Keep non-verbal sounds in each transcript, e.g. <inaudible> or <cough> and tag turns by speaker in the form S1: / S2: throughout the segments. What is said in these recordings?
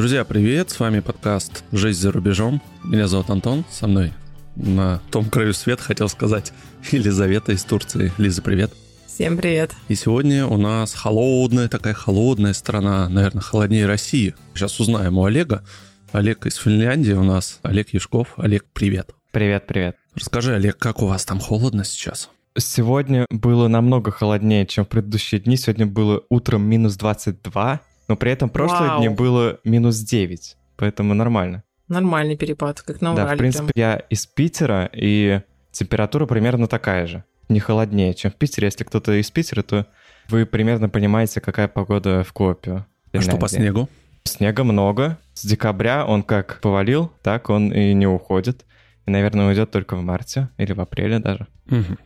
S1: Друзья, привет! С вами подкаст «Жизнь за рубежом». Меня зовут Антон, со мной на том краю света, хотел сказать, <laughs> Елизавета из Турции. Лиза, привет!
S2: Всем привет!
S1: И сегодня у нас холодная, такая холодная страна, наверное, холоднее России. Сейчас узнаем у Олега. Олег из Финляндии у нас. Олег Яшков. Олег, привет!
S3: Привет, привет.
S1: Расскажи, Олег, как у вас там холодно сейчас?
S3: Сегодня было намного холоднее, чем в предыдущие дни. Сегодня было утром минус 22, но при этом прошлые
S2: Вау.
S3: дни было минус 9, поэтому нормально.
S2: Нормальный перепад, как на
S3: да,
S2: Урале
S3: в принципе,
S2: прям.
S3: я из Питера, и температура примерно такая же. Не холоднее, чем в Питере. Если кто-то из Питера, то вы примерно понимаете, какая погода в Копию.
S1: А что по снегу?
S3: Снега много. С декабря он как повалил, так он и не уходит. И, наверное, уйдет только в марте или в апреле даже.
S1: Мгм.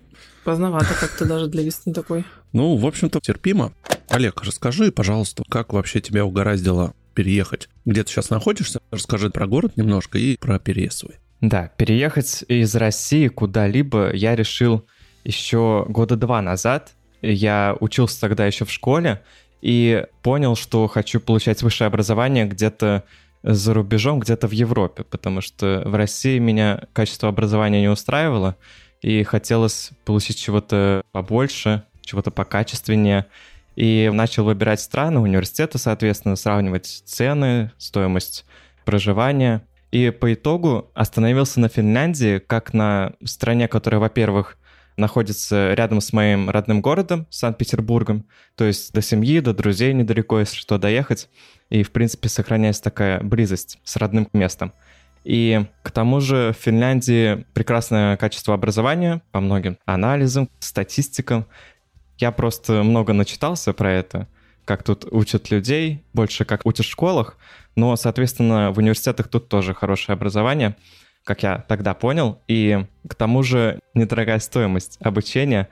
S2: Поздновато как-то даже для весны такой.
S1: Ну, в общем-то, терпимо. Олег, расскажи, пожалуйста, как вообще тебя угораздило переехать? Где ты сейчас находишься? Расскажи про город немножко и про переезд свой.
S3: Да, переехать из России куда-либо я решил еще года два назад. Я учился тогда еще в школе и понял, что хочу получать высшее образование где-то за рубежом, где-то в Европе, потому что в России меня качество образования не устраивало, и хотелось получить чего-то побольше, чего-то покачественнее. И начал выбирать страны, университеты, соответственно, сравнивать цены, стоимость проживания. И по итогу остановился на Финляндии, как на стране, которая, во-первых, находится рядом с моим родным городом, Санкт-Петербургом, то есть до семьи, до друзей недалеко, если что, доехать, и, в принципе, сохраняется такая близость с родным местом. И к тому же в Финляндии прекрасное качество образования по многим анализам, статистикам. Я просто много начитался про это, как тут учат людей, больше как учат в школах, но, соответственно, в университетах тут тоже хорошее образование, как я тогда понял, и к тому же недорогая стоимость обучения.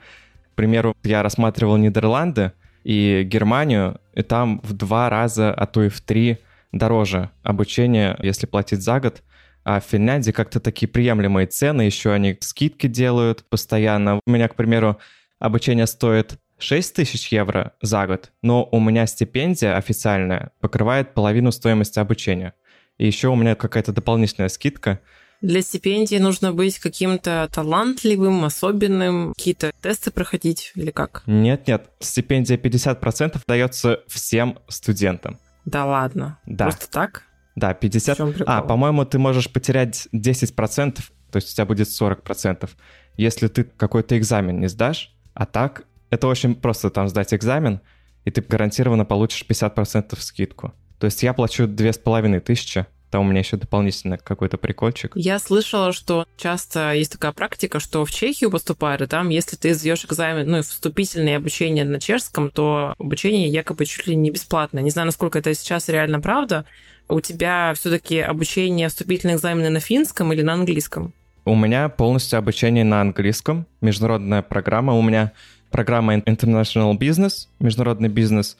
S3: К примеру, я рассматривал Нидерланды и Германию, и там в два раза, а то и в три дороже обучение, если платить за год. А в Финляндии как-то такие приемлемые цены, еще они скидки делают постоянно. У меня, к примеру, обучение стоит 6 тысяч евро за год, но у меня стипендия официальная покрывает половину стоимости обучения. И еще у меня какая-то дополнительная скидка.
S2: Для стипендии нужно быть каким-то талантливым, особенным, какие-то тесты проходить или как?
S3: Нет-нет, стипендия 50% дается всем студентам.
S2: Да ладно.
S3: Да.
S2: Просто так?
S3: Да, 50...
S2: В чём прикол?
S3: А, по-моему, ты можешь потерять 10%, то есть у тебя будет 40%, если ты какой-то экзамен не сдашь. А так, это очень просто там сдать экзамен, и ты гарантированно получишь 50% скидку. То есть я плачу 2500, там у меня еще дополнительно какой-то прикольчик.
S2: Я слышала, что часто есть такая практика, что в Чехию поступают, и там, если ты сдаешь экзамен, ну и вступительное обучение на чешском, то обучение якобы чуть ли не бесплатное. Не знаю, насколько это сейчас реально правда. У тебя все-таки обучение, вступительные экзамены на финском или на английском?
S3: У меня полностью обучение на английском, международная программа. У меня программа International Business, международный бизнес.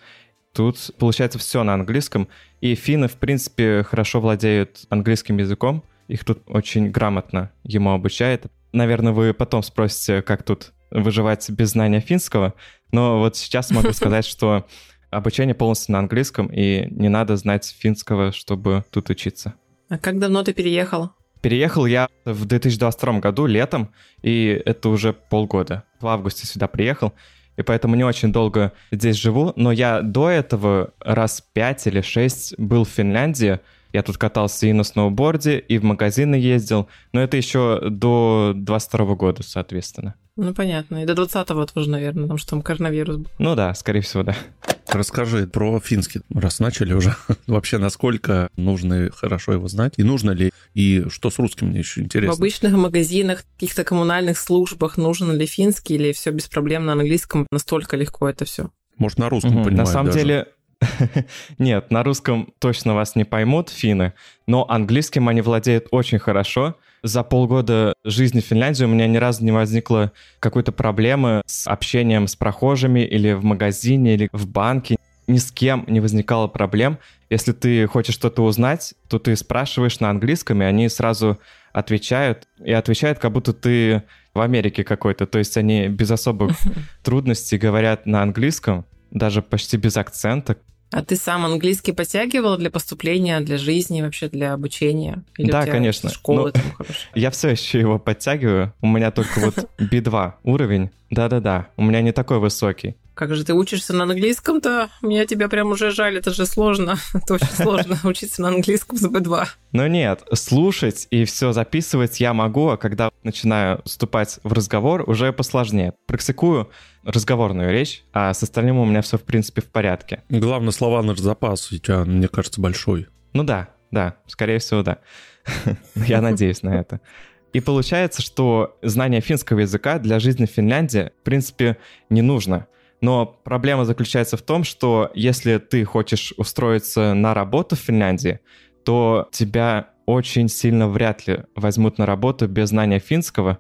S3: Тут получается все на английском. И финны, в принципе, хорошо владеют английским языком. Их тут очень грамотно ему обучают. Наверное, вы потом спросите, как тут выживать без знания финского. Но вот сейчас могу <laughs> сказать, что обучение полностью на английском, и не надо знать финского, чтобы тут учиться.
S2: А как давно ты переехал?
S3: Переехал я в 2022 году летом, и это уже полгода. В августе сюда приехал, и поэтому не очень долго здесь живу. Но я до этого раз пять или шесть был в Финляндии. Я тут катался и на сноуборде, и в магазины ездил. Но это еще до 22 года, соответственно.
S2: Ну, понятно. И до 20-го тоже, наверное, потому что там коронавирус был.
S3: Ну да, скорее всего, да.
S1: Расскажи про финский, раз начали уже. <laughs> Вообще, насколько нужно хорошо его знать? И нужно ли? И что с русским мне еще
S2: В
S1: интересно?
S2: обычных магазинах, каких-то коммунальных службах нужен ли финский или все без проблем на английском? Настолько легко это все.
S1: Может, на русском
S3: Мгм.
S1: понимают
S3: На самом
S1: даже?
S3: деле, <laughs> нет, на русском точно вас не поймут финны, но английским они владеют очень хорошо. За полгода жизни в Финляндии у меня ни разу не возникло какой-то проблемы с общением с прохожими или в магазине, или в банке. Ни с кем не возникало проблем. Если ты хочешь что-то узнать, то ты спрашиваешь на английском, и они сразу отвечают. И отвечают, как будто ты в Америке какой-то. То есть они без особых трудностей говорят на английском, даже почти без акцента.
S2: А ты сам английский подтягивал для поступления, для жизни, вообще для обучения?
S3: Или да, конечно.
S2: Школы
S3: ну, там Я все еще его подтягиваю. У меня только вот B2 уровень. Да-да-да, у меня не такой высокий.
S2: Как же ты учишься на английском-то? Меня тебя прям уже жаль, это же сложно. <laughs> Это очень сложно <laughs> учиться на английском с B2.
S3: Но нет, слушать и все записывать я могу, а когда начинаю вступать в разговор, уже посложнее. Практикую разговорную речь, а с остальным у меня все, в принципе, в порядке.
S1: Главное, словарный запас у тебя, мне кажется, большой.
S3: Ну да, да, скорее всего, да. <laughs> Я надеюсь на это. И получается, что знание финского языка для жизни в Финляндии, в принципе, не нужно. Но проблема заключается в том, что если ты хочешь устроиться на работу в Финляндии, то тебя очень сильно вряд ли возьмут на работу без знания финского.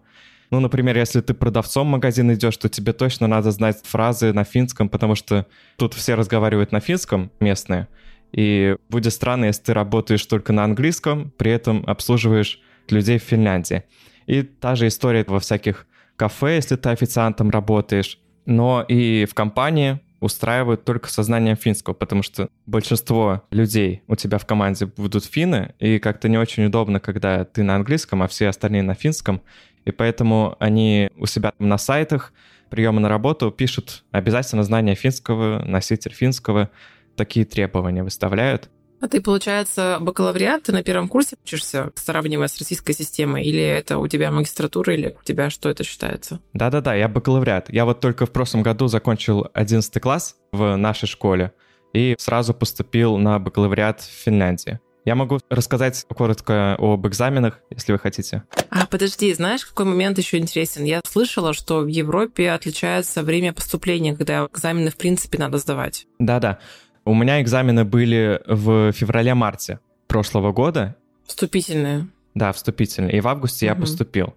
S3: Ну, например, если ты продавцом магазин идешь, то тебе точно надо знать фразы на финском, потому что тут все разговаривают на финском, местные. И будет странно, если ты работаешь только на английском, при этом обслуживаешь людей в Финляндии. И та же история во всяких кафе, если ты официантом работаешь но и в компании устраивают только со знанием финского, потому что большинство людей у тебя в команде будут финны, и как-то не очень удобно, когда ты на английском, а все остальные на финском, и поэтому они у себя на сайтах приемы на работу пишут обязательно знание финского, носитель финского, такие требования выставляют.
S2: А ты, получается, бакалавриат, ты на первом курсе учишься, сравнивая с российской системой, или это у тебя магистратура, или у тебя что это считается?
S3: Да-да-да, я бакалавриат. Я вот только в прошлом году закончил 11 класс в нашей школе и сразу поступил на бакалавриат в Финляндии. Я могу рассказать коротко об экзаменах, если вы хотите.
S2: А, подожди, знаешь, какой момент еще интересен? Я слышала, что в Европе отличается время поступления, когда экзамены в принципе надо сдавать.
S3: Да-да. У меня экзамены были в феврале-марте прошлого года.
S2: Вступительные.
S3: Да, вступительные. И в августе угу. я поступил.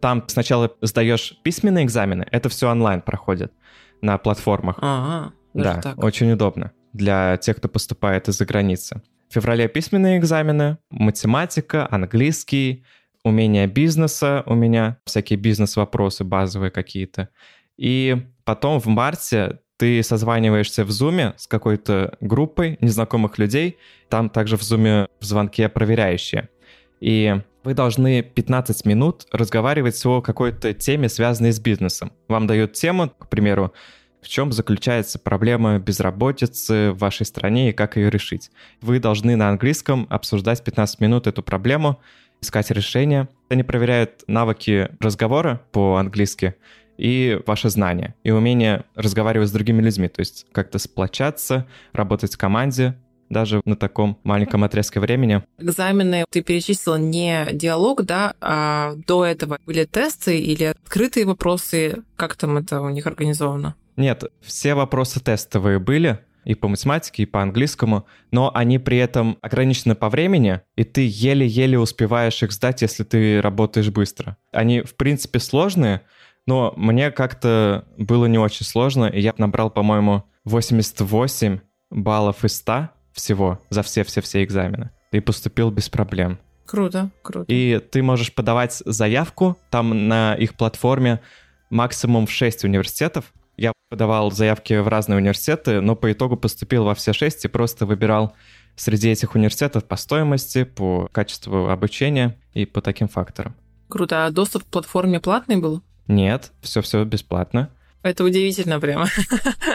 S3: Там сначала сдаешь письменные экзамены, это все онлайн проходит на платформах.
S2: Ага,
S3: да,
S2: так.
S3: очень удобно для тех, кто поступает из-за границы. В феврале письменные экзамены, математика, английский, умение бизнеса у меня, всякие бизнес-вопросы базовые какие-то. И потом в марте ты созваниваешься в Zoom с какой-то группой незнакомых людей, там также в Zoom в звонке проверяющие. И вы должны 15 минут разговаривать о какой-то теме, связанной с бизнесом. Вам дают тему, к примеру, в чем заключается проблема безработицы в вашей стране и как ее решить. Вы должны на английском обсуждать 15 минут эту проблему, искать решение. Они проверяют навыки разговора по-английски, и ваше знание, и умение разговаривать с другими людьми, то есть как-то сплочаться, работать в команде, даже на таком маленьком отрезке времени.
S2: Экзамены ты перечислил не диалог, да, а до этого были тесты или открытые вопросы, как там это у них организовано?
S3: Нет, все вопросы тестовые были, и по математике, и по английскому, но они при этом ограничены по времени, и ты еле-еле успеваешь их сдать, если ты работаешь быстро. Они, в принципе, сложные, но мне как-то было не очень сложно, и я набрал, по-моему, 88 баллов из 100 всего за все-все-все экзамены. И поступил без проблем.
S2: Круто, круто.
S3: И ты можешь подавать заявку, там на их платформе максимум в 6 университетов. Я подавал заявки в разные университеты, но по итогу поступил во все 6 и просто выбирал среди этих университетов по стоимости, по качеству обучения и по таким факторам.
S2: Круто. А доступ к платформе платный был?
S3: Нет, все-все бесплатно.
S2: Это удивительно прямо.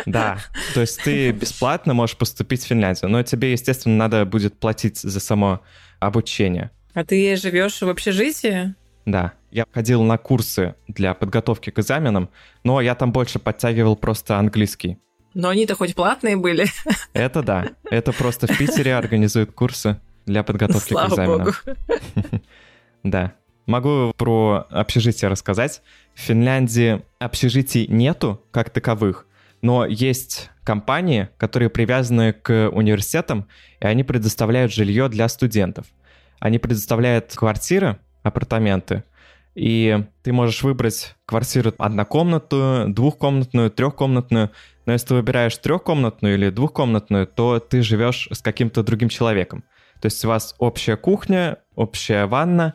S3: Да, то есть ты <laughs> бесплатно можешь поступить в Финляндию, но тебе, естественно, надо будет платить за само обучение.
S2: А ты живешь в общежитии?
S3: Да, я ходил на курсы для подготовки к экзаменам, но я там больше подтягивал просто английский.
S2: Но они-то хоть платные были. <laughs>
S3: Это да, это просто в Питере организуют курсы для подготовки Слава к экзаменам. Богу. <laughs> Да. Могу про общежитие рассказать. В Финляндии общежитий нету как таковых, но есть компании, которые привязаны к университетам, и они предоставляют жилье для студентов. Они предоставляют квартиры, апартаменты, и ты можешь выбрать квартиру однокомнатную, двухкомнатную, трехкомнатную. Но если ты выбираешь трехкомнатную или двухкомнатную, то ты живешь с каким-то другим человеком. То есть у вас общая кухня, общая ванна,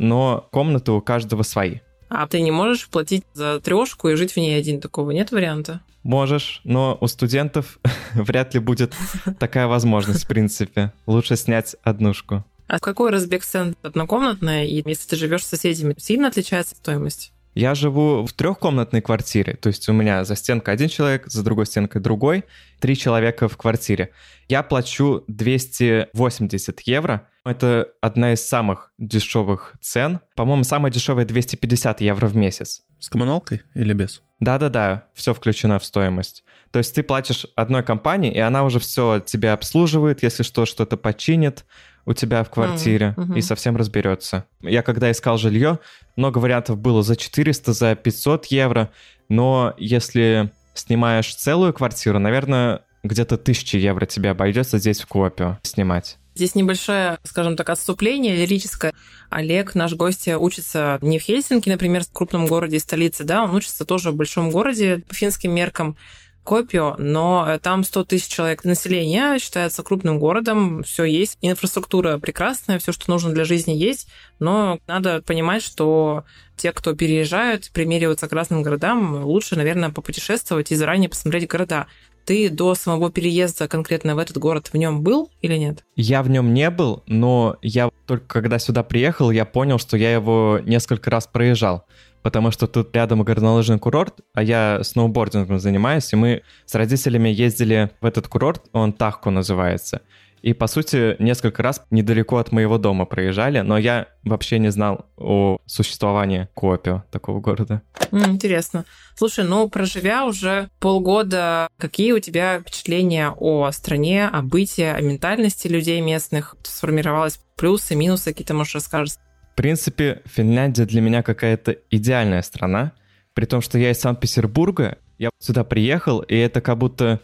S3: но комнаты у каждого свои.
S2: А ты не можешь платить за трешку и жить в ней один? Такого нет варианта?
S3: Можешь, но у студентов <laughs> вряд ли будет <laughs> такая возможность, в принципе. Лучше снять однушку.
S2: А какой разбег цен однокомнатная? И если ты живешь с соседями, сильно отличается стоимость?
S3: Я живу в трехкомнатной квартире, то есть у меня за стенкой один человек, за другой стенкой другой, три человека в квартире. Я плачу 280 евро. Это одна из самых дешевых цен. По-моему, самая дешевая 250 евро в месяц.
S1: С коммуналкой или без?
S3: Да-да-да, все включено в стоимость. То есть ты платишь одной компании, и она уже все тебя обслуживает, если что, что-то починит, у тебя в квартире mm-hmm. и совсем разберется. Я когда искал жилье, много вариантов было за 400, за 500 евро, но если снимаешь целую квартиру, наверное, где-то 1000 евро тебе обойдется здесь в Куопио снимать.
S2: Здесь небольшое, скажем так, отступление лирическое. Олег, наш гость, учится не в Хельсинки, например, в крупном городе, столице, да, он учится тоже в большом городе по финским меркам. Копио, но э, там 100 тысяч человек населения, считается крупным городом, все есть, инфраструктура прекрасная, все, что нужно для жизни есть, но надо понимать, что те, кто переезжают, примериваются к разным городам, лучше, наверное, попутешествовать и заранее посмотреть города. Ты до самого переезда конкретно в этот город в нем был или нет?
S3: Я в нем не был, но я только когда сюда приехал, я понял, что я его несколько раз проезжал потому что тут рядом горнолыжный курорт, а я сноубордингом занимаюсь, и мы с родителями ездили в этот курорт, он Тахку называется. И, по сути, несколько раз недалеко от моего дома проезжали, но я вообще не знал о существовании Копио, такого города.
S2: Интересно. Слушай, ну, проживя уже полгода, какие у тебя впечатления о стране, о бытии, о ментальности людей местных? Сформировалось плюсы, минусы, какие-то, можешь рассказать?
S3: В принципе, Финляндия для меня какая-то идеальная страна, при том, что я из Санкт-Петербурга, я сюда приехал, и это как будто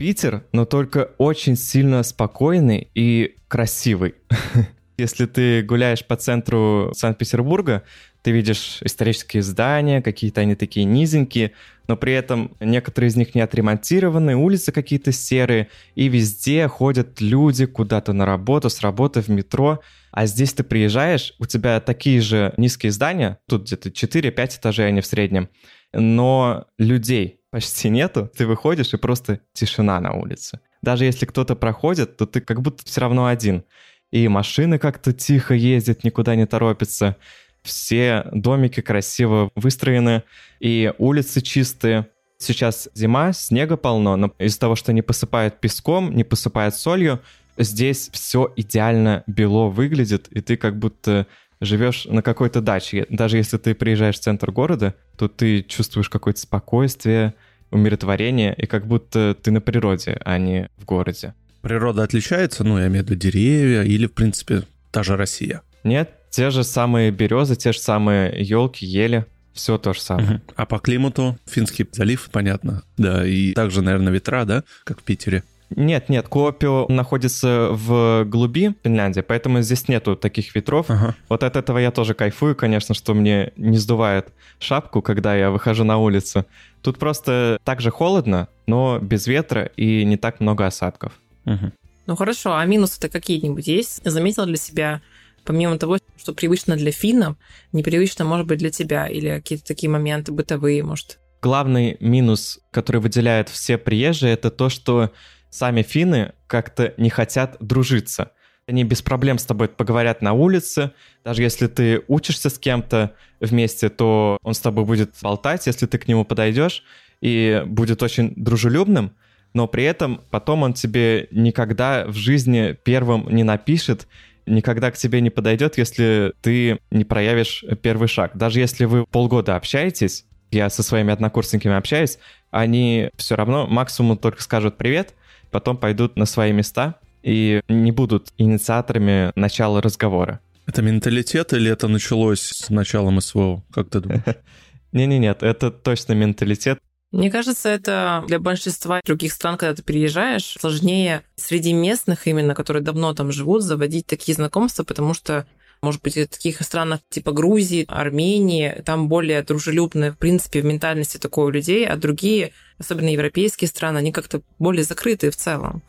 S3: Питер, но только очень сильно спокойный и красивый. <laughs> Если ты гуляешь по центру Санкт-Петербурга, ты видишь исторические здания, какие-то они такие низенькие, но при этом некоторые из них не отремонтированы, улицы какие-то серые, и везде ходят люди куда-то на работу, с работы в метро. А здесь ты приезжаешь, у тебя такие же низкие здания, тут где-то 4-5 этажей они в среднем, но людей почти нету, ты выходишь и просто тишина на улице. Даже если кто-то проходит, то ты как будто все равно один. И машины как-то тихо ездят, никуда не торопятся. Все домики красиво выстроены, и улицы чистые. Сейчас зима, снега полно, но из-за того, что не посыпают песком, не посыпают солью, здесь все идеально бело выглядит, и ты как будто живешь на какой-то даче. Даже если ты приезжаешь в центр города, то ты чувствуешь какое-то спокойствие, умиротворение, и как будто ты на природе, а не в городе.
S1: Природа отличается, ну, я имею в виду деревья или, в принципе, та же Россия?
S3: Нет, те же самые березы, те же самые елки, ели. Все то же самое. Угу.
S1: А по климату Финский залив, понятно. Да, и также, наверное, ветра, да, как в Питере.
S3: Нет, нет, Куопио находится в глуби Финляндии, поэтому здесь нету таких ветров. Ага. Вот от этого я тоже кайфую, конечно, что мне не сдувает шапку, когда я выхожу на улицу. Тут просто так же холодно, но без ветра и не так много осадков.
S2: Угу. Ну хорошо, а минусы-то какие-нибудь есть? Заметил для себя помимо того, что привычно для финнов, непривычно может быть для тебя, или какие-то такие моменты бытовые, может?
S3: Главный минус, который выделяют все приезжие, это то, что сами финны как-то не хотят дружиться. Они без проблем с тобой поговорят на улице. Даже если ты учишься с кем-то вместе, то он с тобой будет болтать, если ты к нему подойдешь, и будет очень дружелюбным, но при этом потом он тебе никогда в жизни первым не напишет никогда к тебе не подойдет, если ты не проявишь первый шаг. Даже если вы полгода общаетесь, я со своими однокурсниками общаюсь, они все равно максимум только скажут привет, потом пойдут на свои места и не будут инициаторами начала разговора.
S1: Это менталитет или это началось с началом СВО? Как ты думаешь? <laughs>
S3: Не-не-нет, это точно менталитет.
S2: Мне кажется, это для большинства других стран, когда ты приезжаешь, сложнее среди местных именно, которые давно там живут, заводить такие знакомства, потому что может быть, таких странах типа Грузии, Армении, там более дружелюбные, в принципе, в ментальности такой у людей, а другие, особенно европейские страны, они как-то более закрытые в целом.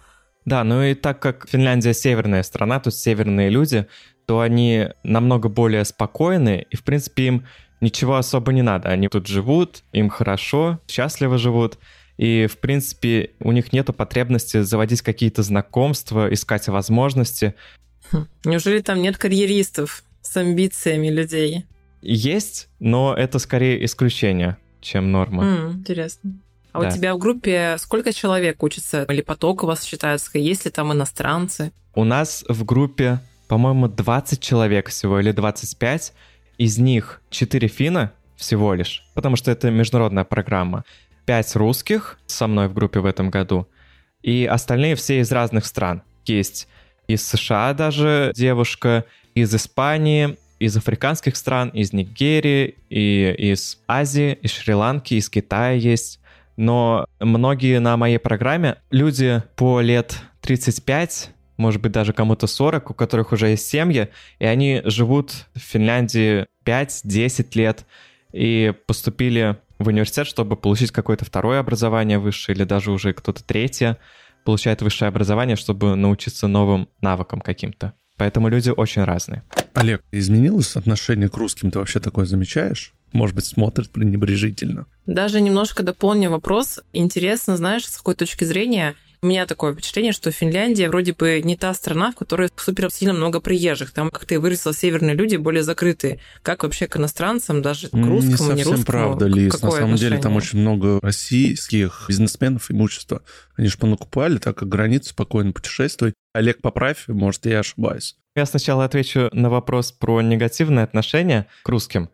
S3: Да, ну и так как Финляндия северная страна, тут северные люди, то они намного более спокойны, и, в принципе, им ничего особо не надо. Они тут живут, им хорошо, счастливо живут. И, в принципе, у них нет потребности заводить какие-то знакомства, искать возможности.
S2: Хм. Неужели там нет карьеристов с амбициями людей?
S3: Есть, но это скорее исключение, чем норма.
S2: Mm, интересно. А да. у тебя в группе сколько человек учатся? Или поток у вас считается? Есть ли там иностранцы?
S3: У нас в группе, по-моему, 20 человек всего или 25. Из них 4 финна всего лишь, потому что это международная программа. 5 русских со мной в группе в этом году. И остальные все из разных стран. Есть из США даже девушка, из Испании, из африканских стран, из Нигерии, и из Азии, из Шри-Ланки, из Китая есть. Но многие на моей программе люди по лет 35, может быть, даже кому-то 40, у которых уже есть семьи, и они живут в Финляндии 5-10 лет и поступили в университет, чтобы получить какое-то второе образование высшее или даже уже кто-то третье получает высшее образование, чтобы научиться новым навыкам каким-то. Поэтому люди очень разные.
S1: Олег, изменилось отношение к русским? Ты вообще такое замечаешь? Может быть, смотрят пренебрежительно?
S2: Даже немножко дополню вопрос. Интересно, знаешь, с какой точки зрения у меня такое впечатление, что Финляндия вроде бы не та страна, в которой супер сильно много приезжих. Там, как ты выразил, северные люди более закрытые. Как вообще к иностранцам, даже к русскому, не, совсем не русскому?
S1: правда, Лиз. На самом отношение? деле там очень много российских бизнесменов имущества. Они же понакупали, так как границу спокойно путешествуй. Олег, поправь, может, я ошибаюсь.
S3: Я сначала отвечу на вопрос про негативное отношение к русским.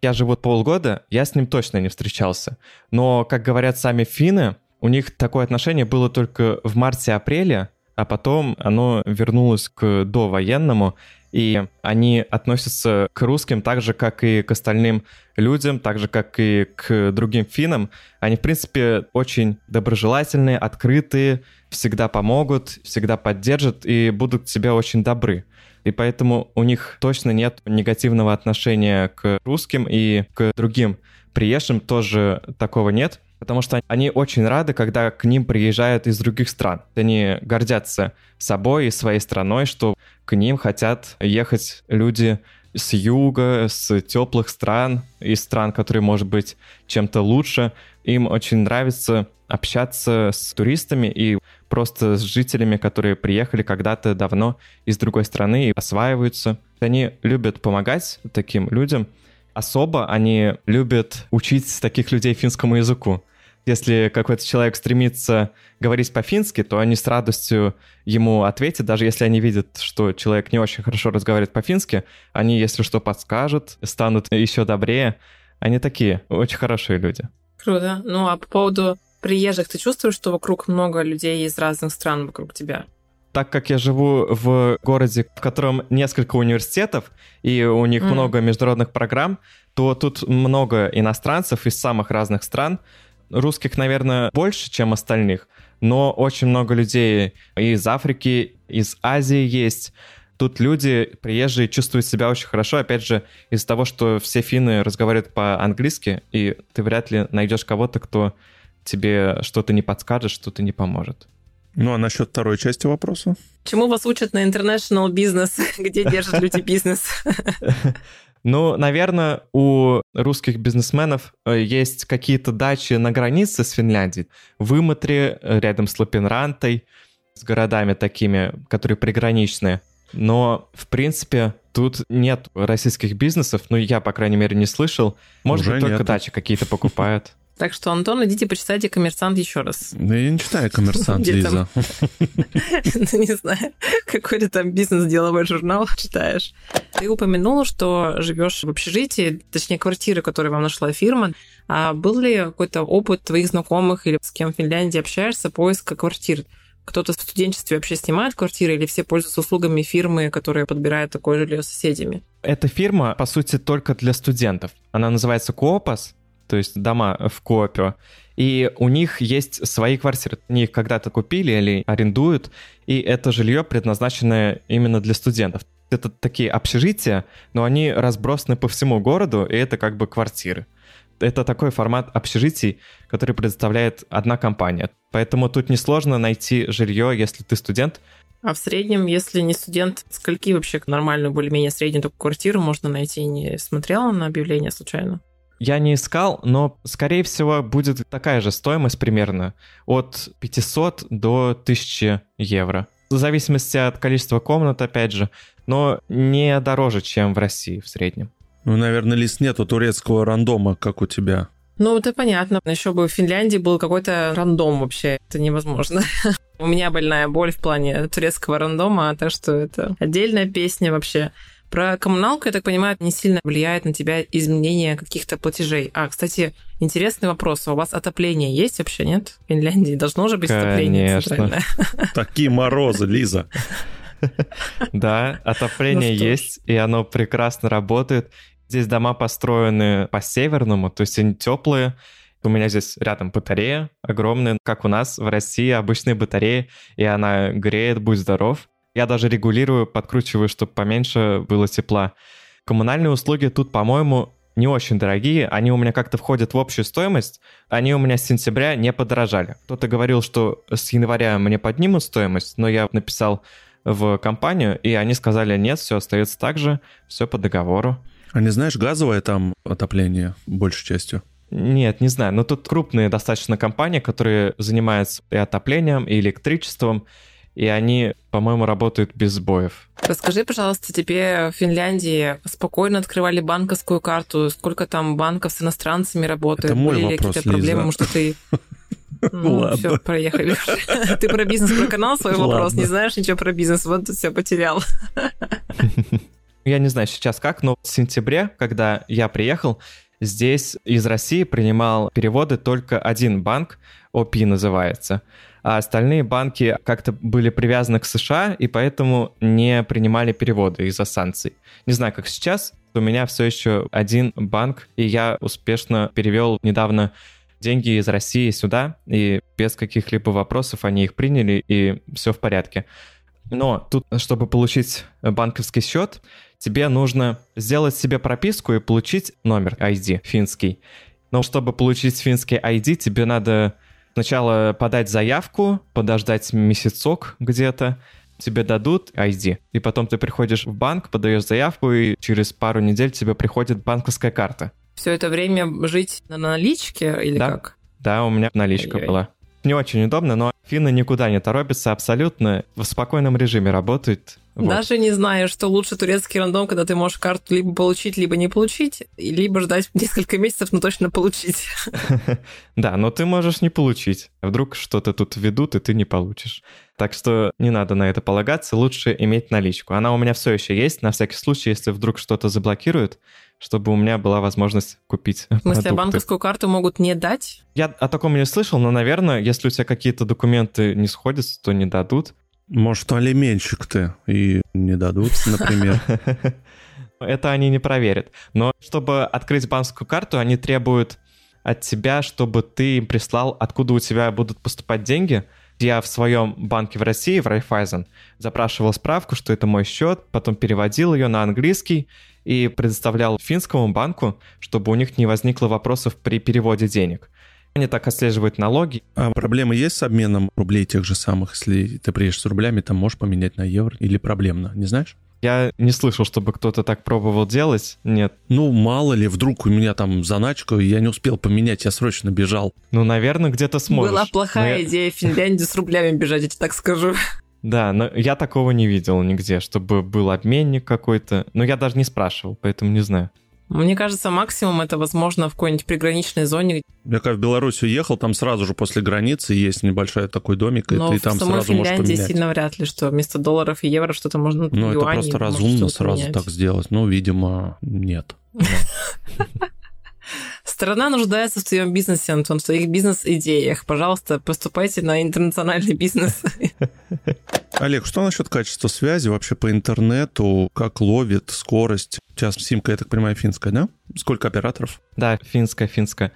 S3: Я живу полгода, я с ним точно не встречался. Но, как говорят сами финны, у них такое отношение было только в марте-апреле, а потом оно вернулось к довоенному, и они относятся к русским так же, как и к остальным людям, так же, как и к другим финнам. Они, в принципе, очень доброжелательные, открытые, всегда помогут, всегда поддержат и будут к тебе очень добры. И поэтому у них точно нет негативного отношения к русским и к другим приезжим тоже такого нет потому что они очень рады, когда к ним приезжают из других стран. Они гордятся собой и своей страной, что к ним хотят ехать люди с юга, с теплых стран, из стран, которые, может быть, чем-то лучше. Им очень нравится общаться с туристами и просто с жителями, которые приехали когда-то давно из другой страны и осваиваются. Они любят помогать таким людям. Особо они любят учить таких людей финскому языку если какой-то человек стремится говорить по-фински, то они с радостью ему ответят, даже если они видят, что человек не очень хорошо разговаривает по-фински, они, если что, подскажут, станут еще добрее. Они такие, очень хорошие люди.
S2: Круто. Ну а по поводу приезжих, ты чувствуешь, что вокруг много людей из разных стран вокруг тебя?
S3: так как я живу в городе, в котором несколько университетов, и у них mm. много международных программ, то тут много иностранцев из самых разных стран, Русских, наверное, больше, чем остальных, но очень много людей из Африки, из Азии есть. Тут люди, приезжие, чувствуют себя очень хорошо, опять же, из-за того, что все финны разговаривают по-английски, и ты вряд ли найдешь кого-то, кто тебе что-то не подскажет, что-то не поможет.
S1: Ну, а насчет второй части вопроса?
S2: Чему вас учат на international бизнес? <laughs> Где держат люди бизнес? <laughs>
S3: Ну, наверное, у русских бизнесменов э, есть какие-то дачи на границе с Финляндией. В Иматре, э, рядом с Лапинрантой, с городами такими, которые приграничные. Но, в принципе, тут нет российских бизнесов, ну, я, по крайней мере, не слышал. Может Уже быть, только дачи какие-то покупают. <laughs>
S2: Так что, Антон, идите почитайте «Коммерсант» еще раз.
S1: Да я не читаю «Коммерсант», Лиза.
S2: Ну, <laughs> не знаю, какой то там бизнес-деловой журнал читаешь. Ты упомянула, что живешь в общежитии, точнее, квартиры, которые вам нашла фирма. А был ли какой-то опыт твоих знакомых или с кем в Финляндии общаешься, поиска квартир? Кто-то в студенчестве вообще снимает квартиры или все пользуются услугами фирмы, которая подбирает такое жилье с соседями?
S3: Эта фирма, по сути, только для студентов. Она называется Коопас, то есть дома в коопе. И у них есть свои квартиры. Они их когда-то купили или арендуют, и это жилье предназначенное именно для студентов. Это такие общежития, но они разбросаны по всему городу, и это как бы квартиры. Это такой формат общежитий, который предоставляет одна компания. Поэтому тут несложно найти жилье, если ты студент,
S2: А в среднем, если не студент, скольки вообще нормальную, более-менее среднюю такую квартиру можно найти? Не смотрела на объявление случайно?
S3: Я не искал, но, скорее всего, будет такая же стоимость примерно от 500 до 1000 евро. В зависимости от количества комнат, опять же, но не дороже, чем в России в среднем.
S1: Ну, наверное, лист нету турецкого рандома, как у тебя.
S2: Ну, это понятно. Еще бы в Финляндии был какой-то рандом вообще. Это невозможно. <laughs> У меня больная боль в плане турецкого рандома, так что это отдельная песня вообще. Про коммуналку, я так понимаю, не сильно влияет на тебя изменение каких-то платежей. А, кстати, интересный вопрос. А у вас отопление есть вообще, нет? В Финляндии должно же быть отопление центральное. <laughs>
S1: Такие морозы, Лиза. <laughs>
S3: Да, отопление ну есть, и оно прекрасно работает. Здесь дома построены по-северному, то есть они теплые. У меня здесь рядом батарея огромная, как у нас в России обычные батареи, и она греет, будь здоров. Я даже регулирую, подкручиваю, чтобы поменьше было тепла. Коммунальные услуги тут, по-моему, не очень дорогие, они у меня как-то входят в общую стоимость, они у меня с сентября не подорожали. Кто-то говорил, что с января мне поднимут стоимость, но я написал в компанию, и они сказали, нет, все остается так же, все по договору.
S1: А не знаешь, газовое там отопление большей частью?
S3: Нет, не знаю, но тут крупные достаточно компании, которые занимаются и отоплением, и электричеством, и они, по-моему, работают без сбоев.
S2: Расскажи, пожалуйста, тебе в Финляндии спокойно открывали банковскую карту? Сколько там банков с иностранцами работают?
S1: Это мой Были вопрос, какие-то проблемы?
S2: Может, ты <laughs> ну, все, проехали. Ты про бизнес про канал свой вопрос, не знаешь ничего про бизнес, вот ты все потерял. <laughs>
S3: Я не знаю сейчас как, но в сентябре, когда я приехал, здесь из России принимал переводы только один банк, ОПИ называется а остальные банки как-то были привязаны к США и поэтому не принимали переводы из-за санкций. Не знаю, как сейчас, у меня все еще один банк, и я успешно перевел недавно деньги из России сюда, и без каких-либо вопросов они их приняли, и все в порядке. Но тут, чтобы получить банковский счет, тебе нужно сделать себе прописку и получить номер ID финский. Но чтобы получить финский ID, тебе надо Сначала подать заявку, подождать месяцок где-то, тебе дадут ID, и потом ты приходишь в банк, подаешь заявку, и через пару недель тебе приходит банковская карта.
S2: Все это время жить на наличке или
S3: да?
S2: как?
S3: Да, у меня наличка Ой-ой. была. Не очень удобно, но финны никуда не торопятся абсолютно. В спокойном режиме работают.
S2: Вот. Даже не знаю, что лучше турецкий рандом, когда ты можешь карту либо получить, либо не получить, либо ждать <laughs> несколько месяцев, но точно получить. <laughs>
S3: Да, но ты можешь не получить. Вдруг что-то тут ведут, и ты не получишь. Так что не надо на это полагаться, лучше иметь наличку. Она у меня все еще есть, на всякий случай, если вдруг что-то заблокируют, чтобы у меня была возможность купить В
S2: смысле, продукты. банковскую карту могут не дать?
S3: Я о таком не слышал, но, наверное, если у тебя какие-то документы не сходятся, то не дадут.
S1: Может, алименщик ты и не дадут, например. <laughs>
S3: Это они не проверят. Но чтобы открыть банковскую карту, они требуют от тебя, чтобы ты им прислал, откуда у тебя будут поступать деньги. Я в своем банке в России, в Райфайзен, запрашивал справку, что это мой счет, потом переводил ее на английский и предоставлял финскому банку, чтобы у них не возникло вопросов при переводе денег. Они так отслеживают налоги.
S1: А проблемы есть с обменом рублей тех же самых? Если ты приедешь с рублями, там можешь поменять на евро или проблемно, не знаешь?
S3: Я не слышал, чтобы кто-то так пробовал делать. Нет.
S1: Ну, мало ли, вдруг у меня там заначка, и я не успел поменять, я срочно бежал.
S3: Ну, наверное, где-то сможешь.
S2: Была плохая но идея в Финляндии с рублями бежать, я тебе так скажу.
S3: Да, но я такого не видел нигде, чтобы был обменник какой-то. Но я даже не спрашивал, поэтому не знаю.
S2: Мне кажется, максимум это возможно в какой-нибудь приграничной зоне.
S1: Я когда в Беларусь уехал, там сразу же после границы есть небольшой такой домик, Но и ты там сразу можешь поменять.
S2: в сильно вряд ли, что вместо долларов и евро что-то можно
S1: Ну, это просто разумно сразу поменять. так сделать. Ну, видимо, нет. <laughs> <laughs>
S2: Страна нуждается в твоем бизнесе, Антон, в твоих бизнес-идеях. Пожалуйста, поступайте на интернациональный бизнес. <laughs>
S1: Олег, что насчет качества связи вообще по интернету? Как ловит скорость? У тебя симка, я так понимаю, финская, да? Сколько операторов?
S3: Да, финская, финская.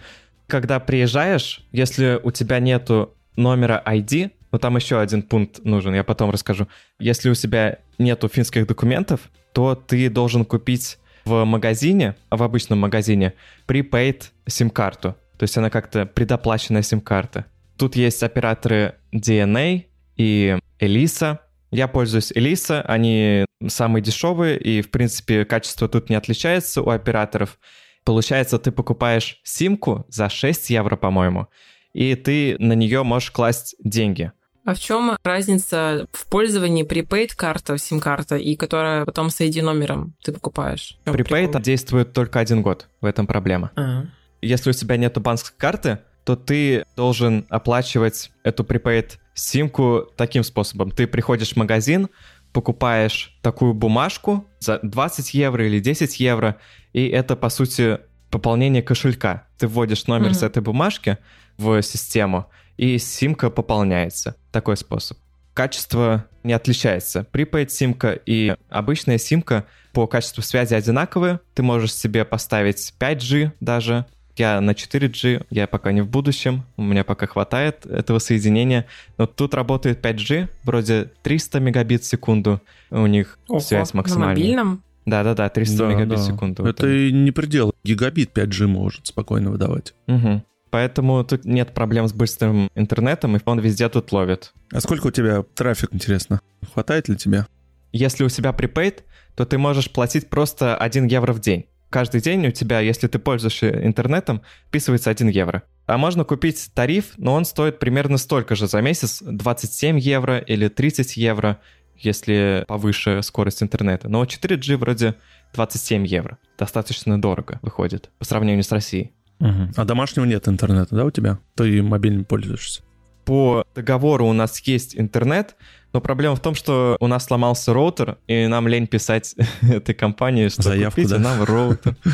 S3: Когда приезжаешь, если у тебя нету номера ID, ну там еще один пункт нужен, я потом расскажу. Если у тебя нету финских документов, то ты должен купить в магазине, в обычном магазине, prepaid сим-карту. То есть она как-то предоплаченная сим-карта. Тут есть операторы DNA и Elisa. Я пользуюсь Elisa, они самые дешевые, и, в принципе, качество тут не отличается у операторов. Получается, ты покупаешь симку за 6 евро, по-моему, и ты на нее можешь класть деньги.
S2: А в чем разница в пользовании prepaid карта, сим-карта, и которая потом с ID номером ты покупаешь?
S3: Prepaid прикол? действует только один год, в этом проблема.
S2: А-а.
S3: Если у тебя нету банковской карты, то ты должен оплачивать эту prepaid симку таким способом. Ты приходишь в магазин, покупаешь такую бумажку за 20 евро или 10 евро, и это, по сути, пополнение кошелька. Ты вводишь номер mm-hmm. с этой бумажки в систему, и симка пополняется. Такой способ. Качество не отличается. Prepaid симка и обычная симка по качеству связи одинаковые. Ты можешь себе поставить 5G даже. Я на 4G, я пока не в будущем, у меня пока хватает этого соединения. Но тут работает 5G, вроде 300 мегабит в секунду у них Ого, связь максимальная. На
S2: мобильном?
S3: Да-да-да, 300 да, мегабит да. в секунду.
S1: Это вот не предел. Гигабит 5G может спокойно выдавать.
S3: Угу. Поэтому тут нет проблем с быстрым интернетом, и он везде тут ловит.
S1: А сколько у тебя трафик, интересно? Хватает ли тебе?
S3: Если у тебя prepaid, то ты можешь платить просто 1 евро в день. Каждый день у тебя, если ты пользуешься интернетом, вписывается 1 евро. А можно купить тариф, но он стоит примерно столько же за месяц, 27 евро или 30 евро, если повыше скорость интернета. Но 4G вроде 27 евро. Достаточно дорого выходит по сравнению с Россией.
S1: Угу. А домашнего нет интернета, да, у тебя? Ты мобильным пользуешься?
S3: По договору у нас есть интернет, но проблема в том, что у нас сломался роутер, и нам лень писать <laughs> этой компании, что
S1: Заявку,
S3: купите
S1: да?
S3: нам роутер. <laughs>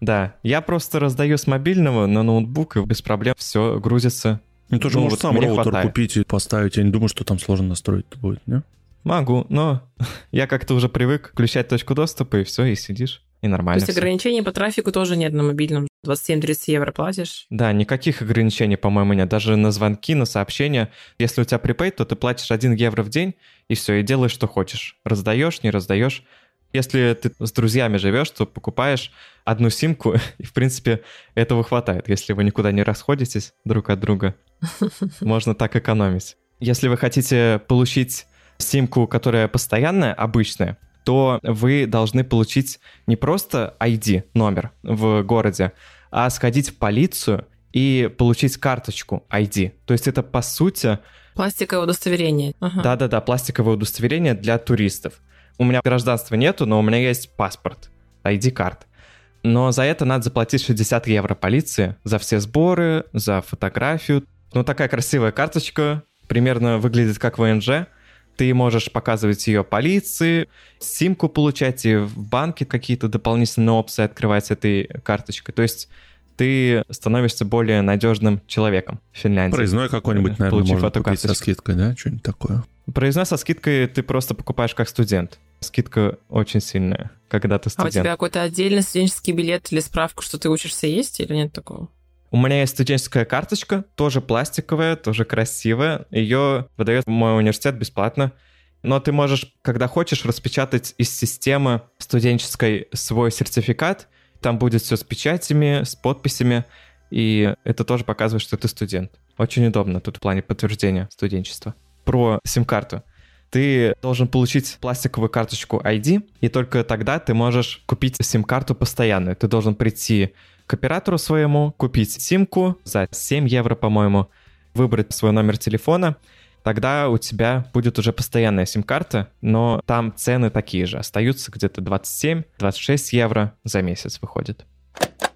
S3: Да, я просто раздаю с мобильного на ноутбук, и без проблем все грузится.
S1: Ну, тоже ну, можешь вот сам роутер хватает. купить и поставить. Я не думаю, что там сложно настроить будет, не?
S3: Могу, но <laughs> я как-то уже привык включать точку доступа, и все, и сидишь. И нормально.
S2: То есть ограничений по трафику тоже нет на мобильном? 27-30 евро платишь?
S3: Да, никаких ограничений, по-моему, нет. Даже на звонки, на сообщения. Если у тебя prepaid, то ты платишь 1 евро в день, и все, и делаешь, что хочешь. Раздаешь, не раздаешь. Если ты с друзьями живешь, то покупаешь одну симку, <laughs> и, в принципе, этого хватает. Если вы никуда не расходитесь друг от друга, <laughs> можно так экономить. Если вы хотите получить симку, которая постоянная, обычная, то вы должны получить не просто ID, номер в городе, а сходить в полицию и получить карточку ID. То есть это, по сути...
S2: Пластиковое удостоверение.
S3: Ага. Да-да-да, пластиковое удостоверение для туристов. У меня гражданства нету, но у меня есть паспорт, ID-карт. Но за это надо заплатить 60 евро полиции, за все сборы, за фотографию. Ну, такая красивая карточка, примерно выглядит как ВНЖ, ты можешь показывать ее полиции, симку получать и в банке какие-то дополнительные опции открывать с этой карточкой. То есть ты становишься более надежным человеком в Финляндии.
S1: Проездной какой-нибудь, наверное, можно купить карточку. со скидкой, да? Что-нибудь такое.
S3: Проездной со скидкой ты просто покупаешь как студент. Скидка очень сильная, когда ты студент.
S2: А у тебя какой-то отдельный студенческий билет или справка, что ты учишься есть, или нет такого?
S3: У меня есть студенческая карточка, тоже пластиковая, тоже красивая. Ее выдает мой университет бесплатно. Но ты можешь, когда хочешь, распечатать из системы студенческой свой сертификат. Там будет все с печатями, с подписями. И это тоже показывает, что ты студент. Очень удобно тут в плане подтверждения студенчества. Про сим-карту. Ты должен получить пластиковую карточку ID, и только тогда ты можешь купить сим-карту постоянную. Ты должен прийти к оператору своему, купить симку за 7 евро, по-моему, выбрать свой номер телефона, тогда у тебя будет уже постоянная сим-карта, но там цены такие же, остаются где-то 27-26 евро за месяц выходит.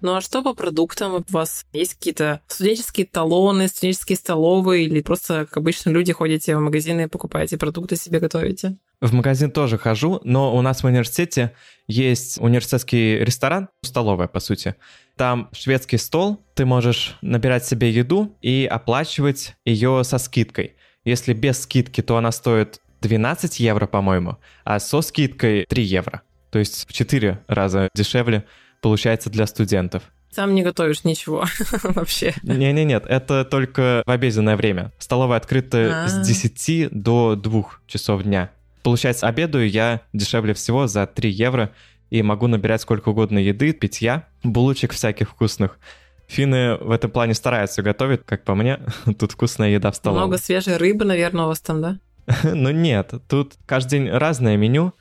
S2: Ну а что по продуктам? У вас есть какие-то студенческие талоны, студенческие столовые или просто, как обычно, люди ходите в магазины покупаете продукты себе готовите?
S3: В магазин тоже хожу, но у нас в университете есть университетский ресторан, столовая, по сути. Там шведский стол, ты можешь набирать себе еду и оплачивать ее со скидкой. Если без скидки, то она стоит 12 евро, по-моему, а со скидкой 3 евро. То есть в 4 раза дешевле получается для студентов.
S2: Сам не готовишь ничего <laughs> вообще.
S3: Не-не-нет, это только в обеденное время. Столовая открыта с 10 а. до 2 часов дня. Получается, обедаю я дешевле всего за 3 евро и могу набирать сколько угодно еды, питья, булочек всяких вкусных. Финны в этом плане стараются готовить, как по мне. <laughs> Тут вкусная еда в столовой.
S2: Много свежей рыбы, наверное, у вас там, да? <laughs>
S3: Ну нет, тут каждый день разное меню,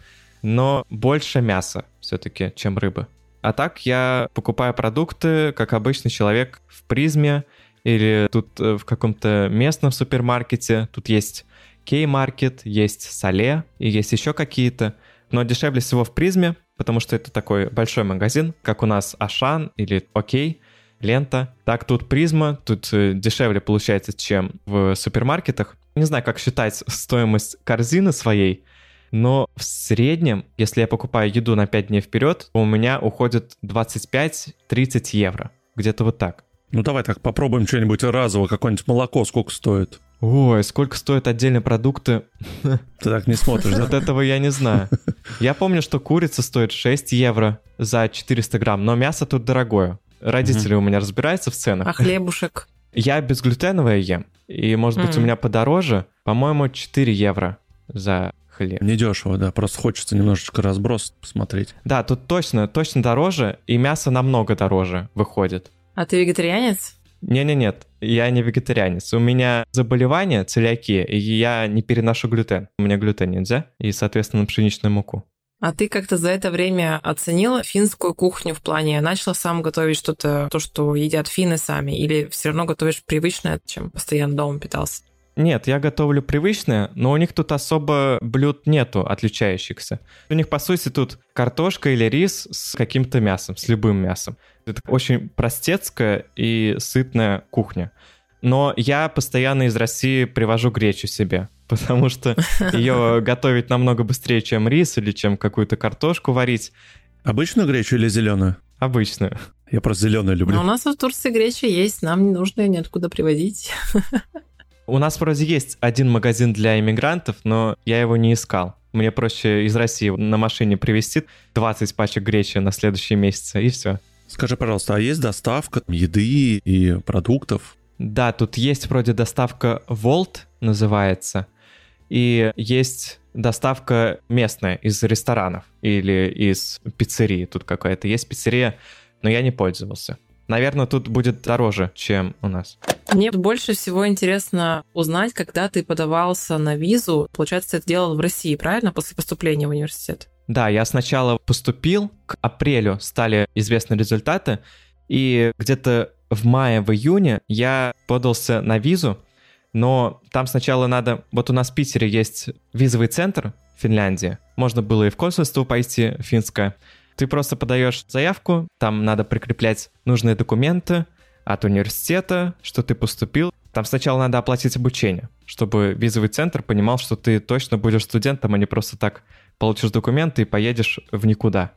S3: но больше мяса все-таки, чем рыбы. А так я покупаю продукты, как обычный человек, в призме или тут э, в каком-то местном супермаркете. Тут есть K-Market, есть Sale и есть еще какие-то. Но дешевле всего в призме, потому что это такой большой магазин, как у нас Ашан или Окей, лента. Так тут призма, тут э, дешевле получается, чем в супермаркетах. Не знаю, как считать стоимость корзины своей, но в среднем, если я покупаю еду на 5 дней вперед, у меня уходит 25-30 евро. Где-то вот так.
S1: Ну давай так попробуем что-нибудь разово, какое-нибудь молоко сколько стоит.
S3: Ой, сколько стоят отдельные продукты? <laughs>
S1: Ты так не смотришь, да?
S3: Вот этого я не знаю. <laughs> Я помню, что курица стоит 6 евро за 400 грамм, но мясо тут дорогое. Родители у меня разбираются в ценах.
S2: А хлебушек? <laughs>
S3: Я безглютеновое ем, и, может быть, у меня подороже, по-моему, 4 евро за хлеб.
S1: Недешево, да, просто хочется немножечко разброс посмотреть.
S3: Да, тут точно, точно дороже, и мясо намного дороже выходит.
S2: А ты вегетарианец?
S3: Не-не-нет, я не вегетарианец. У меня заболевание, целиакия, и я не переношу глютен. У меня глютен нельзя, и, соответственно, пшеничную муку.
S2: А ты как-то за это время оценила финскую кухню в плане, начала сам готовить что-то, то, что едят финны сами, или все равно готовишь привычное, чем постоянно дома питался?
S3: Нет, я готовлю привычное, но у них тут особо блюд нету отличающихся. У них, по сути, тут картошка или рис с каким-то мясом, с любым мясом. Это очень простецкая и сытная кухня. Но я постоянно из России привожу гречу себе, <laughs> потому что ее <laughs> готовить намного быстрее, чем рис или чем какую-то картошку варить.
S1: Обычную гречу или зеленую?
S3: Обычную.
S1: Я просто зеленую люблю.
S2: Но у нас в Турции греча есть, нам не нужно ее ниоткуда привозить. <laughs>
S3: У нас вроде есть один магазин для иммигрантов, но я его не искал. Мне проще из России на машине привезти 20 пачек гречи на следующие месяцы, и все.
S1: Скажи, пожалуйста, а есть доставка еды и продуктов?
S3: Да, тут есть вроде доставка Volt называется, и есть доставка местная из ресторанов или из пиццерии. Тут какая-то есть пиццерия, но я не пользовался. Наверное, тут будет дороже, чем у нас.
S2: Мне больше всего интересно узнать, когда ты подавался на визу. Получается, ты это делал в России, правильно, после поступления в университет?
S3: Да, я сначала поступил, к апрелю стали известны результаты, и где-то в мае, в июне я подался на визу, но там сначала надо... Вот у нас в Питере есть визовый центр в Финляндии. Можно было и в консульство пойти, финское. Ты просто подаешь заявку, там надо прикреплять нужные документы от университета, что ты поступил. Там сначала надо оплатить обучение, чтобы визовый центр понимал, что ты точно будешь студентом, а не просто так получишь документы и поедешь в никуда.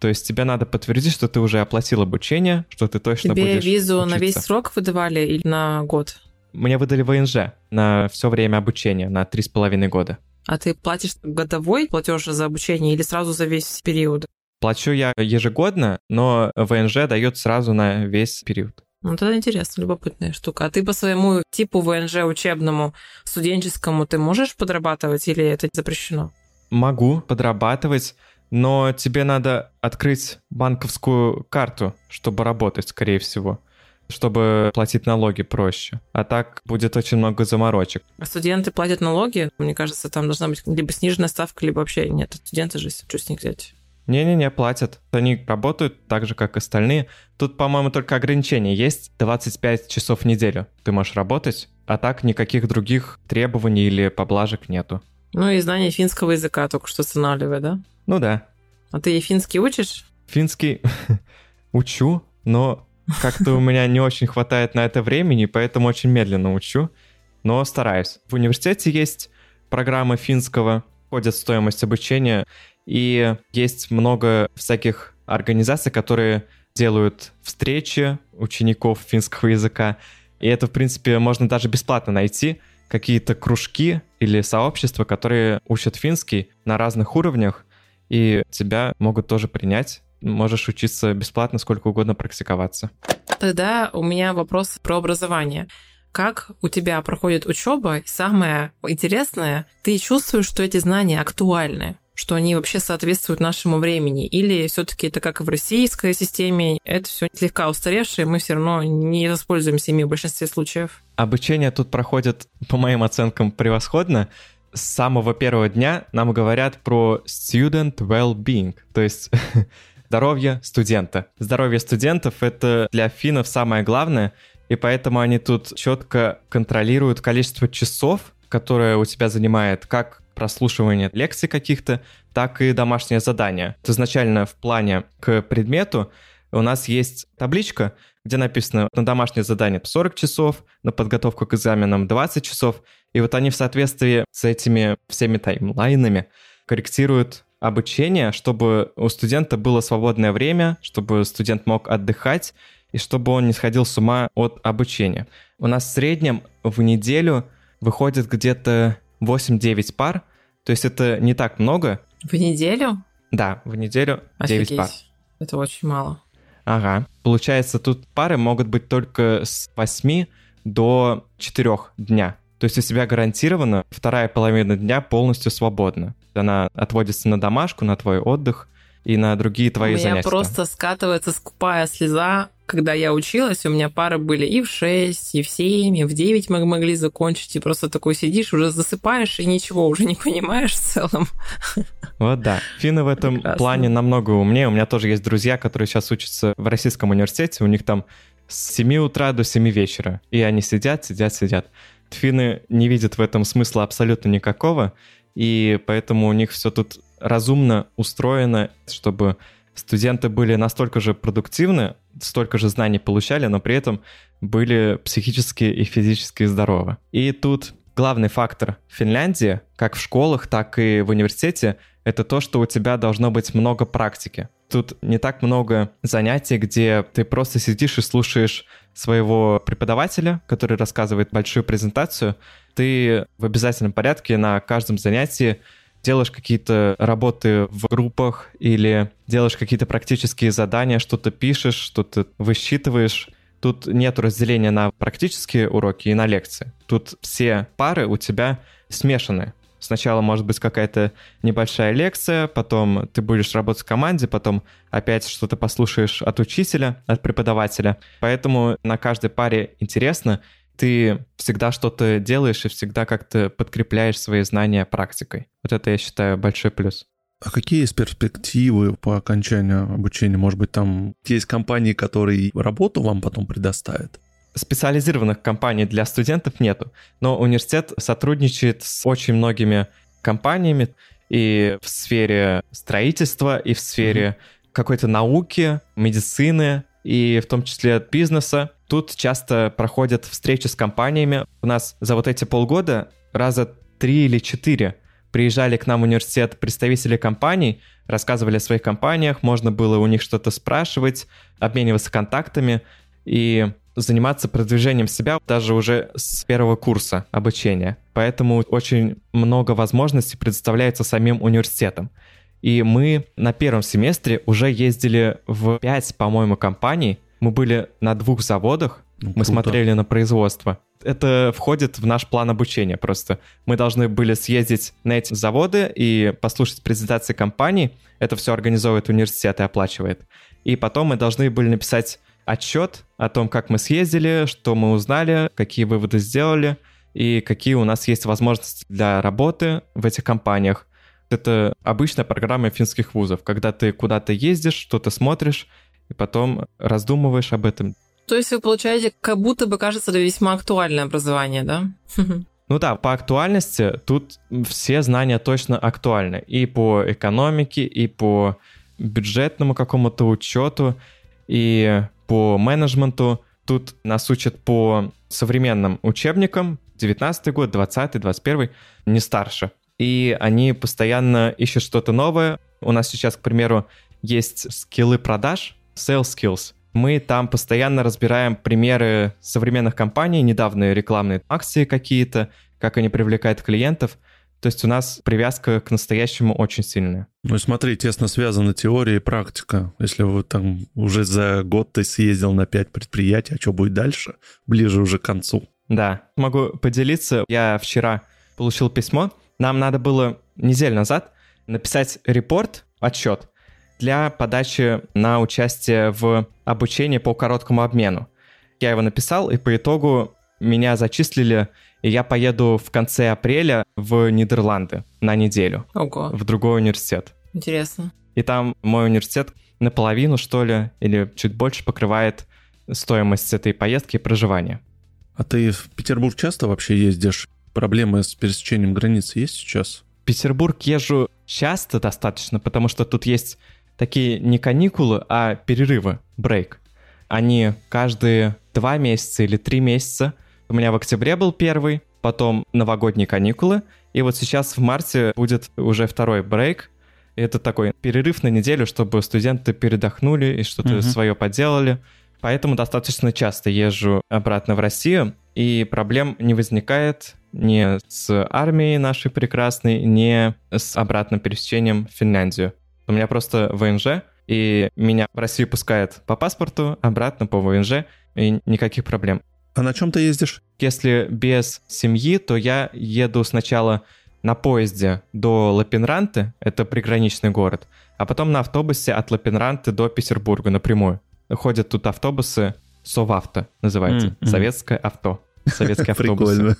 S3: То есть тебе надо подтвердить, что ты уже оплатил обучение, что ты точно
S2: Тебе
S3: будешь
S2: визу
S3: учиться.
S2: на весь срок выдавали или на год?
S3: Мне выдали ВНЖ на все время обучения, на три с половиной года.
S2: А ты платишь годовой платеж за обучение или сразу за весь период?
S3: Плачу я ежегодно, но ВНЖ дает сразу на весь период.
S2: Ну, тогда интересно, любопытная штука. А ты по своему типу ВНЖ учебному, студенческому, ты можешь подрабатывать или это запрещено?
S3: Могу подрабатывать, но тебе надо открыть банковскую карту, чтобы работать, скорее всего чтобы платить налоги проще. А так будет очень много заморочек.
S2: А студенты платят налоги? Мне кажется, там должна быть либо сниженная ставка, либо вообще нет. Студенты же, что с них взять?
S3: Не-не-не, платят. Они работают так же, как остальные. Тут, по-моему, только ограничение есть 25 часов в неделю. Ты можешь работать, а так никаких других требований или поблажек нету.
S2: Ну и знание финского языка только что останавливает, да?
S3: Ну да.
S2: А ты и финский учишь?
S3: Финский <laughs> учу, но как-то у меня не очень хватает на это времени, поэтому очень медленно учу, но стараюсь. В университете есть программа финского, входит стоимость обучения, и есть много всяких организаций, которые делают встречи учеников финского языка. И это, в принципе, можно даже бесплатно найти. Какие-то кружки или сообщества, которые учат финский на разных уровнях, и тебя могут тоже принять. Можешь учиться бесплатно, сколько угодно практиковаться.
S2: Тогда у меня вопрос про образование. Как у тебя проходит учеба? И самое интересное, ты чувствуешь, что эти знания актуальны? Что они вообще соответствуют нашему времени, или все-таки это как в российской системе, это все слегка устаревшее, мы все равно не воспользуемся ими в большинстве случаев.
S3: Обучение тут проходит, по моим оценкам, превосходно. с самого первого дня нам говорят про student well-being, то есть <laughs> здоровье студента. Здоровье студентов — это для финнов самое главное, и поэтому они тут четко контролируют количество часов, которое у тебя занимает как прослушивание лекций каких-то, так и домашнее задание. Изначально в плане к предмету у нас есть табличка, где написано на домашнее задание 40 часов, на подготовку к экзаменам 20 часов, и вот они в соответствии с этими всеми таймлайнами корректируют обучение, чтобы у студента было свободное время, чтобы студент мог отдыхать, и чтобы он не сходил с ума от обучения. У нас в среднем в неделю выходит где-то 8-9 пар, то есть это не так много.
S2: В неделю?
S3: Да, в неделю
S2: Офигеть.
S3: 9 пар.
S2: Это очень мало.
S3: Ага. Получается, тут пары могут быть только с 8 до 4 дня. То есть у тебя гарантированно вторая половина дня полностью свободна. Она отводится на домашку, на твой отдых и на другие твои
S2: у меня
S3: занятия.
S2: просто скатывается скупая слеза, когда я училась, у меня пары были и в 6, и в 7, и в 9 мы могли закончить, и просто такой сидишь, уже засыпаешь, и ничего уже не <laughs> понимаешь в целом.
S3: Вот да. Финны в этом
S2: Прекрасно.
S3: плане намного умнее. У меня тоже есть друзья, которые сейчас учатся в российском университете, у них там с 7 утра до 7 вечера. И они сидят, сидят, сидят. Финны не видят в этом смысла абсолютно никакого, и поэтому у них все тут разумно устроено, чтобы студенты были настолько же продуктивны, столько же знаний получали, но при этом были психически и физически здоровы. И тут главный фактор Финляндии, как в школах, так и в университете, это то, что у тебя должно быть много практики. Тут не так много занятий, где ты просто сидишь и слушаешь своего преподавателя, который рассказывает большую презентацию. Ты в обязательном порядке на каждом занятии делаешь какие-то работы в группах или делаешь какие-то практические задания, что-то пишешь, что-то высчитываешь. Тут нет разделения на практические уроки и на лекции. Тут все пары у тебя смешаны. Сначала может быть какая-то небольшая лекция, потом ты будешь работать в команде, потом опять что-то послушаешь от учителя, от преподавателя. Поэтому на каждой паре интересно, ты всегда что-то делаешь и всегда как-то подкрепляешь свои знания практикой. Вот это, я считаю, большой плюс.
S1: А какие есть перспективы по окончанию обучения? Может быть, там есть компании, которые работу вам потом предоставят?
S3: Специализированных компаний для студентов нету, но университет сотрудничает с очень многими компаниями и в сфере строительства, и в сфере какой-то науки, медицины, и в том числе бизнеса. Тут часто проходят встречи с компаниями. У нас за вот эти полгода раза три или четыре приезжали к нам в университет представители компаний, рассказывали о своих компаниях, можно было у них что-то спрашивать, обмениваться контактами и заниматься продвижением себя даже уже с первого курса обучения. Поэтому очень много возможностей предоставляется самим университетом. И мы на первом семестре уже ездили в 5, по-моему, компаний. Мы были на двух заводах,
S1: Ну,
S3: мы
S1: круто.
S3: смотрели на производство. Это входит в наш план обучения просто. Мы должны были съездить на эти заводы и послушать презентации компаний. Это все организовывает университет и оплачивает. И потом мы должны были написать отчет о том, как мы съездили, что мы узнали, какие выводы сделали и какие у нас есть возможности для работы в этих компаниях. Это обычная программа финских вузов, когда ты куда-то ездишь, что-то смотришь, и потом раздумываешь об этом.
S2: То есть вы получаете, как будто бы кажется, это весьма актуальное образование, да? <laughs>
S3: Ну да, по актуальности тут все знания точно актуальны. И по экономике, и по бюджетному какому-то учету, и по менеджменту. Тут нас учат по современным учебникам. 19 год, 20 21 не старше. И они постоянно ищут что-то новое. У нас сейчас, к примеру, есть скиллы продаж, sales skills. Мы там постоянно разбираем примеры современных компаний, недавние рекламные акции какие-то, как они привлекают клиентов. То есть у нас привязка к настоящему очень сильная.
S1: Ну и смотри, тесно связана теория и практика. Если вы там уже за год ты съездил на 5 предприятий, а что будет дальше? Ближе уже к концу.
S3: Да, могу поделиться. Я вчера получил письмо. Нам надо было неделю назад написать репорт, отчет для подачи на участие в обучении по короткому обмену. Я его написал, и по итогу меня зачислили, и я поеду в конце апреля в Нидерланды на неделю.
S2: Ого.
S3: В другой университет.
S2: Интересно.
S3: И там мой университет наполовину, что ли, или чуть больше покрывает стоимость этой поездки и проживания.
S1: А ты в Петербург часто вообще ездишь? Проблемы с пересечением границы есть сейчас?
S3: В Петербург езжу часто достаточно, потому что тут есть такие не каникулы, а перерывы, брейк. Они каждые два месяца или три месяца. У меня в октябре был первый, потом новогодние каникулы, и вот сейчас в марте будет уже второй брейк. Это такой перерыв на неделю, чтобы студенты передохнули и что-то uh-huh. свое поделали. Поэтому достаточно часто езжу обратно в Россию, и проблем не возникает ни с армией нашей прекрасной, ни с обратным пересечением в Финляндию. У меня просто ВНЖ, и меня в Россию пускают по паспорту, обратно по ВНЖ, и никаких проблем.
S1: А на чем ты ездишь?
S3: Если без семьи, то я еду сначала на поезде до Лапинранты, это приграничный город, а потом на автобусе от Лапинранты до Петербурга напрямую. Ходят тут автобусы, Совавто называется, mm-hmm. советское авто, советские <laughs> автобусы.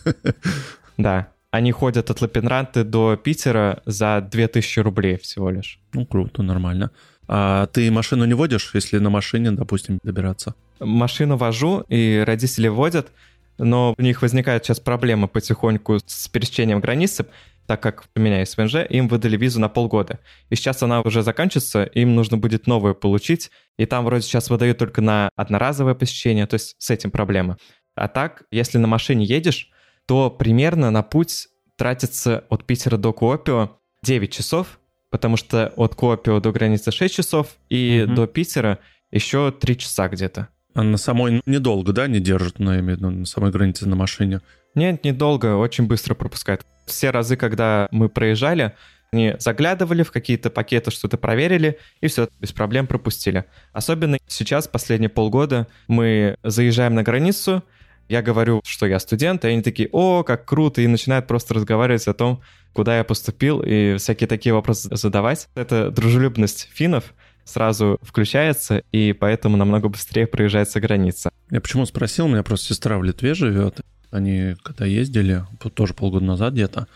S3: Да, они ходят от Лапинранты до Питера за 2000 рублей всего лишь.
S1: Ну, круто, нормально. А ты машину не водишь, если на машине, допустим, добираться?
S3: Машину вожу, и родители водят, но у них возникает сейчас проблема потихоньку с пересечением границы, так как у меня есть ВНЖ, им выдали визу на полгода. И сейчас она уже заканчивается, им нужно будет новую получить, и там вроде сейчас выдают только на одноразовое посещение, то есть с этим проблема. А так, если на машине едешь, то примерно на путь тратится от Питера до Куопио 9 часов, потому что от Куопио до границы 6 часов, и угу. до Питера еще 3 часа где-то.
S1: А на самой недолго, да, не держит, но я имею в виду, на самой границе на машине?
S3: Нет, недолго, очень быстро пропускает. Все разы, когда мы проезжали, они заглядывали в какие-то пакеты, что-то проверили, и все, без проблем пропустили. Особенно сейчас, последние полгода, мы заезжаем на границу, я говорю, что я студент, и они такие, о, как круто, и начинают просто разговаривать о том, куда я поступил, и всякие такие вопросы задавать. Это дружелюбность финнов сразу включается, и поэтому намного быстрее проезжается граница.
S1: Я почему спросил, у меня просто сестра в Литве живет, они когда ездили, тоже полгода назад где-то,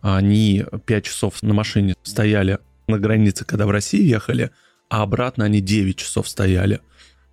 S1: они пять часов на машине стояли на границе, когда в России ехали, а обратно они 9 часов стояли.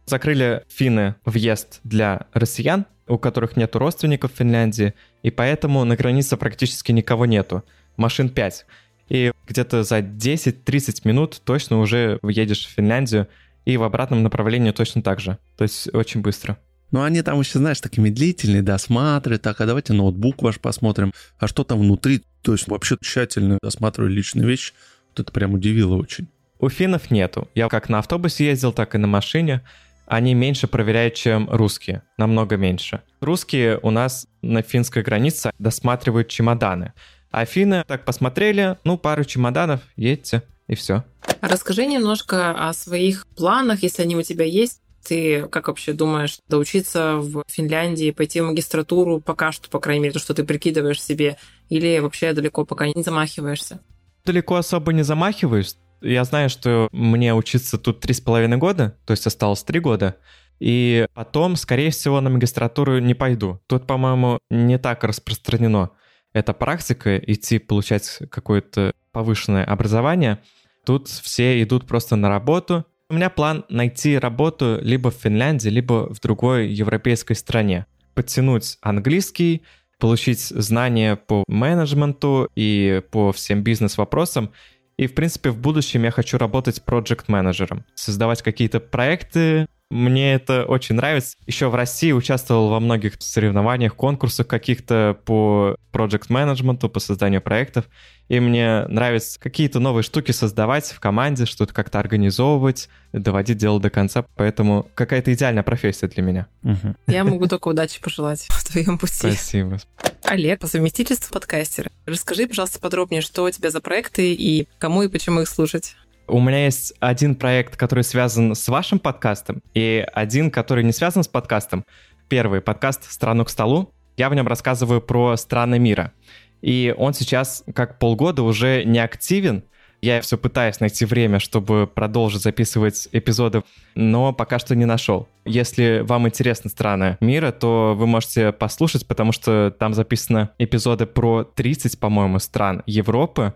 S3: Закрыли финны въезд для россиян, у которых нету родственников в Финляндии, и поэтому на границе практически никого нету. Машин 5. И где-то за 10-30 минут точно уже едешь в Финляндию, и в обратном направлении точно так же. То есть очень быстро.
S1: Ну, они там еще, знаешь, такие медлительные, досматривают, так, а давайте ноутбук ваш посмотрим, а что там внутри, то есть вообще тщательно досматривали личные вещи. Вот это прям удивило очень.
S3: У финнов нету. Я как на автобусе ездил, так и на машине они меньше проверяют, чем русские, намного меньше. Русские у нас на финской границе досматривают чемоданы, а финны так посмотрели, ну, пару чемоданов, едьте, и все.
S2: Расскажи немножко о своих планах, если они у тебя есть. Ты как вообще думаешь, доучиться в Финляндии, пойти в магистратуру пока что, по крайней мере, то, что ты прикидываешь себе, или вообще далеко пока не замахиваешься?
S3: Далеко особо не замахиваюсь. Я знаю, что мне учиться тут три с половиной года, то есть осталось три года, и потом, скорее всего, на магистратуру не пойду. Тут, по-моему, не так распространено эта практика, идти получать какое-то повышенное образование. Тут все идут просто на работу. У меня план найти работу либо в Финляндии, либо в другой европейской стране. Подтянуть английский, получить знания по менеджменту и по всем бизнес-вопросам и, в принципе, в будущем я хочу работать проект-менеджером, создавать какие-то проекты. Мне это очень нравится. Еще в России участвовал во многих соревнованиях, конкурсах каких-то по проект-менеджменту, по созданию проектов. И мне нравится какие-то новые штуки создавать в команде, что-то как-то организовывать, доводить дело до конца. Поэтому какая-то идеальная профессия для меня.
S2: Угу. Я могу только удачи пожелать в твоем пути.
S3: Спасибо.
S2: Олег, по совместительству подкастера. Расскажи, пожалуйста, подробнее, что у тебя за проекты и кому и почему их слушать.
S3: У меня есть один проект, который связан с вашим подкастом, и один, который не связан с подкастом. Первый подкаст «Страну к столу». Я в нем рассказываю про страны мира. И он сейчас как полгода уже не активен, Я все пытаюсь найти время, чтобы продолжить записывать эпизоды, но пока что не нашел. Если вам интересны страны мира, то вы можете послушать, потому что там записаны эпизоды про 30, по-моему, стран Европы.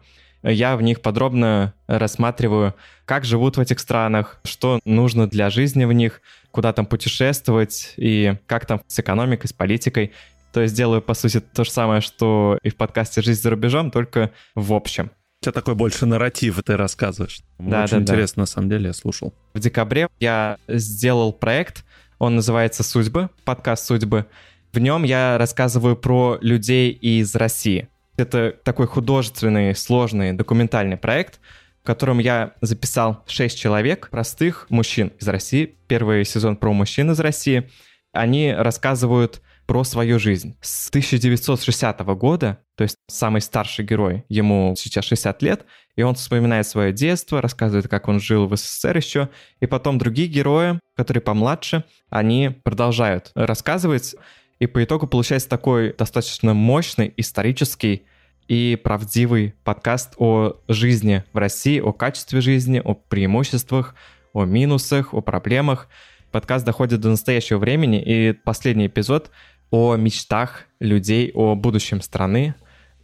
S3: Я в них подробно рассматриваю, как живут в этих странах, что нужно для жизни в них, куда там путешествовать и как там с экономикой, с политикой. То есть делаю, по сути, то же самое, что и в подкасте «Жизнь за рубежом», только в общем.
S1: У тебя такой больше нарратив, ты рассказываешь. Да, Очень да, интересно, да. на самом деле, я слушал.
S3: В декабре я сделал проект, он называется «Судьбы», подкаст «Судьбы». В нем я рассказываю про людей из России. Это такой художественный, сложный, документальный проект, в котором я записал шесть человек, простых мужчин из России. Первый сезон про мужчин из России. Они рассказывают про свою жизнь. С 1960 года, то есть самый старший герой, ему сейчас 60 лет, и он вспоминает свое детство, рассказывает, как он жил в СССР еще, и потом другие герои, которые помладше, они продолжают рассказывать, и по итогу получается такой достаточно мощный исторический и правдивый подкаст о жизни в России, о качестве жизни, о преимуществах, о минусах, о проблемах. Подкаст доходит до настоящего времени, и последний эпизод о мечтах людей, о будущем страны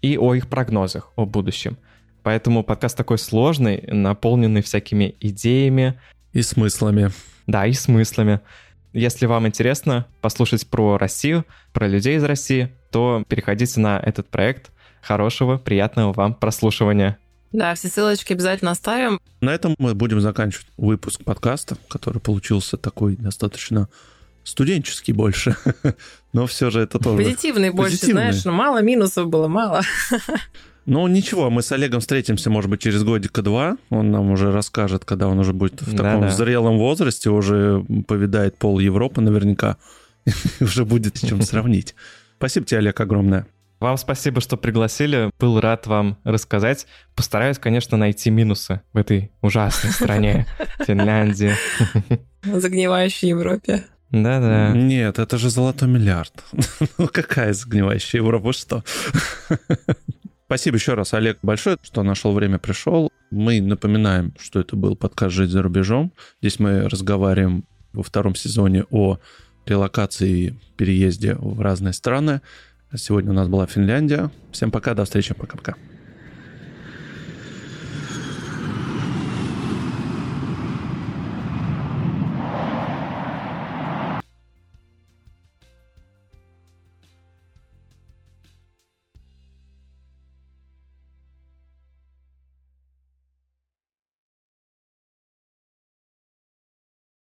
S3: и о их прогнозах о будущем. Поэтому подкаст такой сложный, наполненный всякими идеями.
S1: И смыслами.
S3: Да, и смыслами. Если вам интересно послушать про Россию, про людей из России, то переходите на этот проект. Хорошего, приятного вам прослушивания.
S2: Да, все ссылочки обязательно оставим.
S1: На этом мы будем заканчивать выпуск подкаста, который получился такой достаточно студенческий больше, <laughs> но все же это тоже...
S2: Позитивный больше, Позитивный. знаешь, но мало минусов было, мало. <laughs>
S1: Ну, ничего, мы с Олегом встретимся, может быть, через годика-два. Он нам уже расскажет, когда он уже будет в таком да, да. зрелом возрасте, уже повидает пол Европы наверняка, <laughs> уже будет с чем сравнить. Спасибо тебе, Олег, огромное.
S3: Вам спасибо, что пригласили. Был рад вам рассказать. Постараюсь, конечно, найти минусы в этой ужасной стране, <laughs> Финляндии.
S2: Загнивающей Европе.
S3: Да-да.
S1: Нет, это же золотой миллиард. <laughs> ну какая загнивающая Европа, что? Спасибо еще раз, Олег, большое, что нашел время, пришел. Мы напоминаем, что это был подкаст «Жить за рубежом». Здесь мы разговариваем во втором сезоне о релокации и переезде в разные страны. Сегодня у нас была Финляндия. Всем пока, до встречи, пока-пока.